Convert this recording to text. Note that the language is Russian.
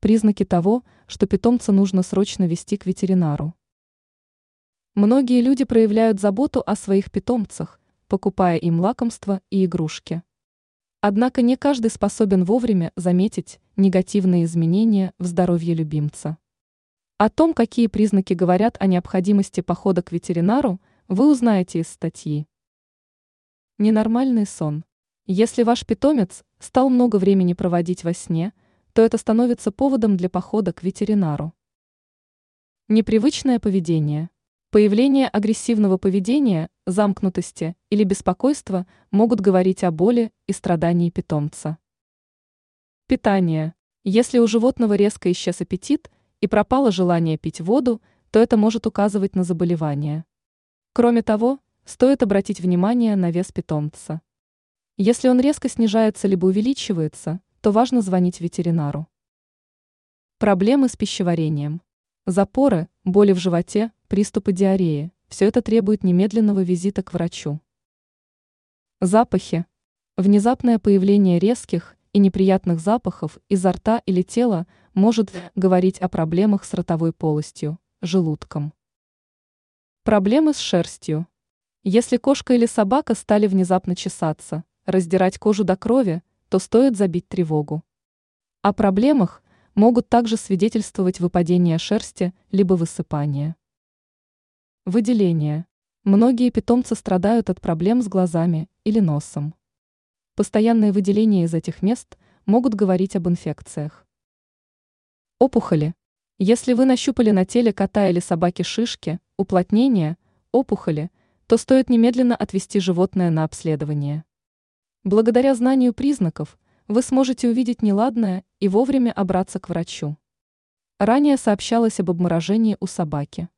Признаки того, что питомца нужно срочно вести к ветеринару. Многие люди проявляют заботу о своих питомцах, покупая им лакомства и игрушки. Однако не каждый способен вовремя заметить негативные изменения в здоровье любимца. О том, какие признаки говорят о необходимости похода к ветеринару, вы узнаете из статьи. Ненормальный сон. Если ваш питомец стал много времени проводить во сне, то это становится поводом для похода к ветеринару. Непривычное поведение. Появление агрессивного поведения, замкнутости или беспокойства могут говорить о боли и страдании питомца. Питание. Если у животного резко исчез аппетит и пропало желание пить воду, то это может указывать на заболевание. Кроме того, стоит обратить внимание на вес питомца. Если он резко снижается либо увеличивается, то важно звонить ветеринару. Проблемы с пищеварением. Запоры, боли в животе, приступы диареи – все это требует немедленного визита к врачу. Запахи. Внезапное появление резких и неприятных запахов изо рта или тела может говорить о проблемах с ротовой полостью, желудком. Проблемы с шерстью. Если кошка или собака стали внезапно чесаться, раздирать кожу до крови, то стоит забить тревогу. О проблемах могут также свидетельствовать выпадение шерсти либо высыпание. Выделение. Многие питомцы страдают от проблем с глазами или носом. Постоянные выделения из этих мест могут говорить об инфекциях. Опухоли. Если вы нащупали на теле кота или собаки шишки, уплотнения, опухоли, то стоит немедленно отвести животное на обследование. Благодаря знанию признаков вы сможете увидеть неладное и вовремя обраться к врачу. Ранее сообщалось об обморожении у собаки.